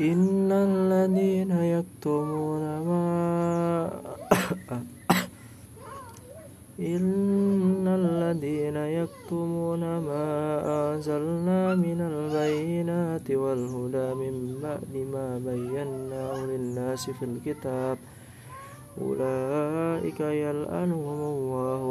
إن الذين يكتمون ما إن الذين يكتمون ما أنزلنا من البينات والهدى من بعد ما بيناه للناس في الكتاب أولئك يلأنهم الله